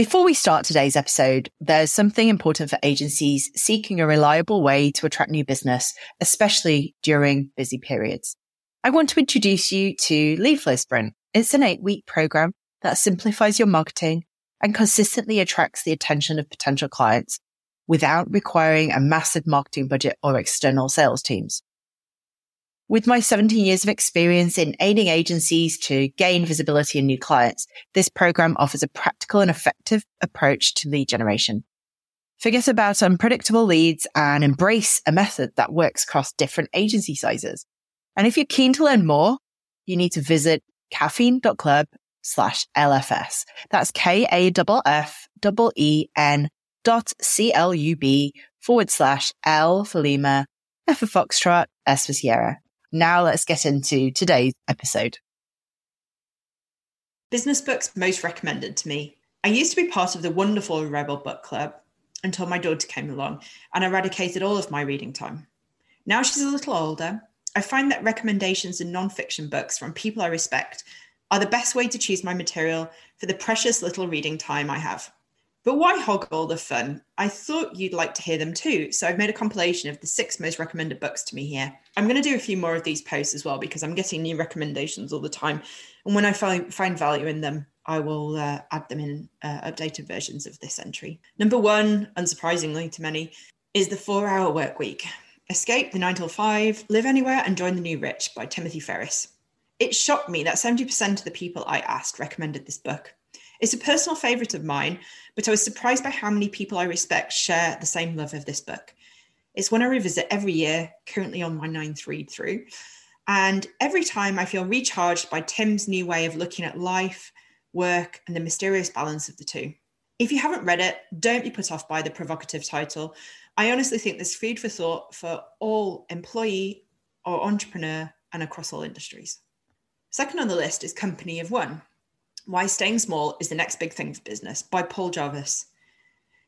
Before we start today's episode, there's something important for agencies seeking a reliable way to attract new business, especially during busy periods. I want to introduce you to Lead Flow Sprint. It's an eight week program that simplifies your marketing and consistently attracts the attention of potential clients without requiring a massive marketing budget or external sales teams. With my 17 years of experience in aiding agencies to gain visibility and new clients, this program offers a practical and effective approach to lead generation. Forget about unpredictable leads and embrace a method that works across different agency sizes. And if you're keen to learn more, you need to visit kaffeine.club slash LFS. That's K-A-F-F-E-N dot C-L-U-B forward slash L for Lima, F for Foxtrot, S for Sierra. Now let's get into today's episode. Business books most recommended to me. I used to be part of the wonderful Rebel Book Club until my daughter came along and eradicated all of my reading time. Now she's a little older. I find that recommendations in non-fiction books from people I respect are the best way to choose my material for the precious little reading time I have. But why hog all the fun? I thought you'd like to hear them too. So I've made a compilation of the six most recommended books to me here. I'm going to do a few more of these posts as well because I'm getting new recommendations all the time. And when I find, find value in them, I will uh, add them in uh, updated versions of this entry. Number one, unsurprisingly to many, is The Four Hour Work Week. Escape the 9 till 5, Live Anywhere and Join the New Rich by Timothy Ferriss. It shocked me that 70% of the people I asked recommended this book. It's a personal favourite of mine, but I was surprised by how many people I respect share the same love of this book. It's one I revisit every year, currently on my ninth read through. And every time I feel recharged by Tim's new way of looking at life, work, and the mysterious balance of the two. If you haven't read it, don't be put off by the provocative title. I honestly think there's food for thought for all employee or entrepreneur and across all industries. Second on the list is Company of One why Staying Small is the Next Big Thing for Business by Paul Jarvis.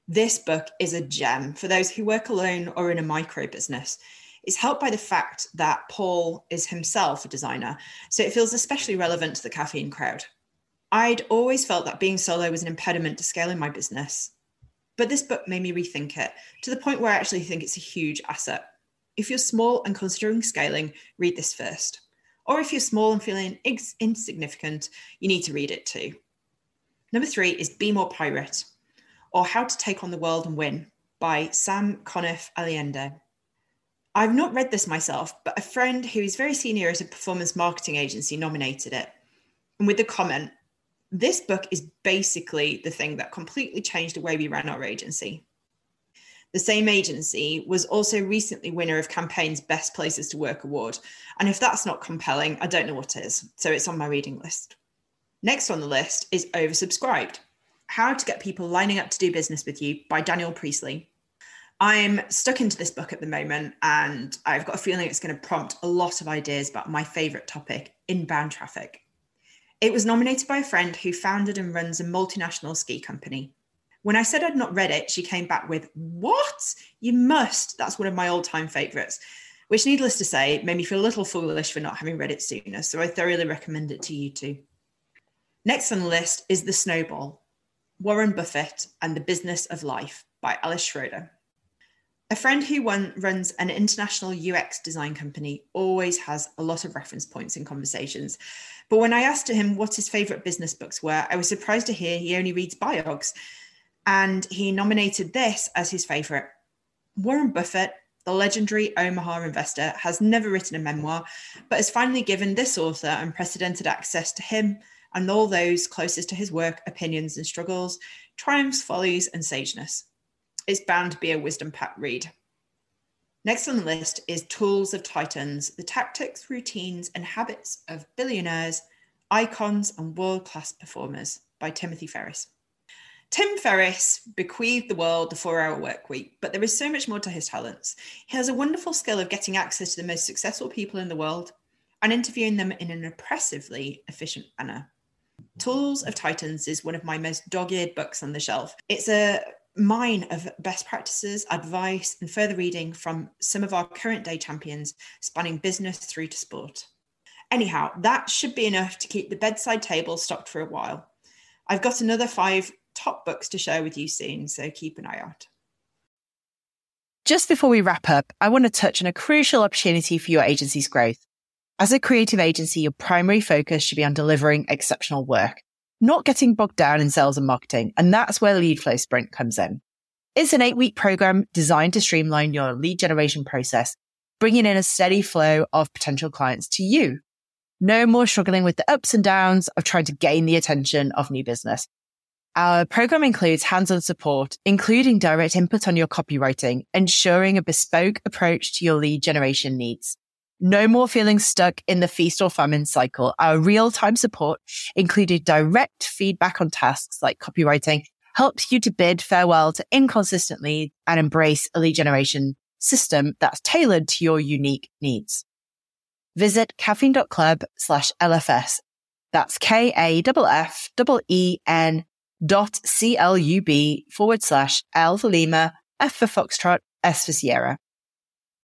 This book is a gem for those who work alone or in a micro business. It's helped by the fact that Paul is himself a designer, so it feels especially relevant to the Kaffeine crowd. I'd always felt that being solo was an impediment to scaling my business, but this book made me rethink it to the point where I actually think it's a huge asset. If you're small and considering scaling, read this first. Or if you're small and feeling insignificant, you need to read it too. Number three is Be More Pirate, or How to Take on the World and Win by Sam Conniff Allende. I've not read this myself, but a friend who is very senior at a performance marketing agency nominated it. And with the comment, this book is basically the thing that completely changed the way we ran our agency. The same agency was also recently winner of Campaign's Best Places to Work award. And if that's not compelling, I don't know what is. So it's on my reading list. Next on the list is Oversubscribed How to Get People Lining Up to Do Business with You by Daniel Priestley. I'm stuck into this book at the moment, and I've got a feeling it's going to prompt a lot of ideas about my favorite topic inbound traffic. It was nominated by a friend who founded and runs a multinational ski company. When I said I'd not read it, she came back with, What? You must. That's one of my all time favorites, which, needless to say, made me feel a little foolish for not having read it sooner. So I thoroughly recommend it to you too. Next on the list is The Snowball Warren Buffett and the Business of Life by Alice Schroeder. A friend who won, runs an international UX design company always has a lot of reference points in conversations. But when I asked him what his favorite business books were, I was surprised to hear he only reads biogs and he nominated this as his favorite. Warren Buffett, the legendary Omaha investor, has never written a memoir, but has finally given this author unprecedented access to him and all those closest to his work, opinions, and struggles, triumphs, follies, and sageness. It's bound to be a wisdom packed read. Next on the list is Tools of Titans The Tactics, Routines, and Habits of Billionaires, Icons, and World Class Performers by Timothy Ferriss. Tim Ferriss bequeathed the world the four hour work week, but there is so much more to his talents. He has a wonderful skill of getting access to the most successful people in the world and interviewing them in an oppressively efficient manner. Tools of Titans is one of my most dog eared books on the shelf. It's a mine of best practices, advice, and further reading from some of our current day champions, spanning business through to sport. Anyhow, that should be enough to keep the bedside table stocked for a while. I've got another five top books to share with you soon, so keep an eye out. Just before we wrap up, I want to touch on a crucial opportunity for your agency's growth. As a creative agency, your primary focus should be on delivering exceptional work, not getting bogged down in sales and marketing. And that's where Lead Flow Sprint comes in. It's an eight week program designed to streamline your lead generation process, bringing in a steady flow of potential clients to you. No more struggling with the ups and downs of trying to gain the attention of new business. Our program includes hands-on support, including direct input on your copywriting, ensuring a bespoke approach to your lead generation needs. No more feeling stuck in the feast or famine cycle. Our real-time support including direct feedback on tasks like copywriting helps you to bid farewell to inconsistent leads and embrace a lead generation system that's tailored to your unique needs. Visit kaffeine.club slash LFS. That's K-A-F-F-E-N dot C-L-U-B forward slash L for Lima, F for Foxtrot, S for Sierra.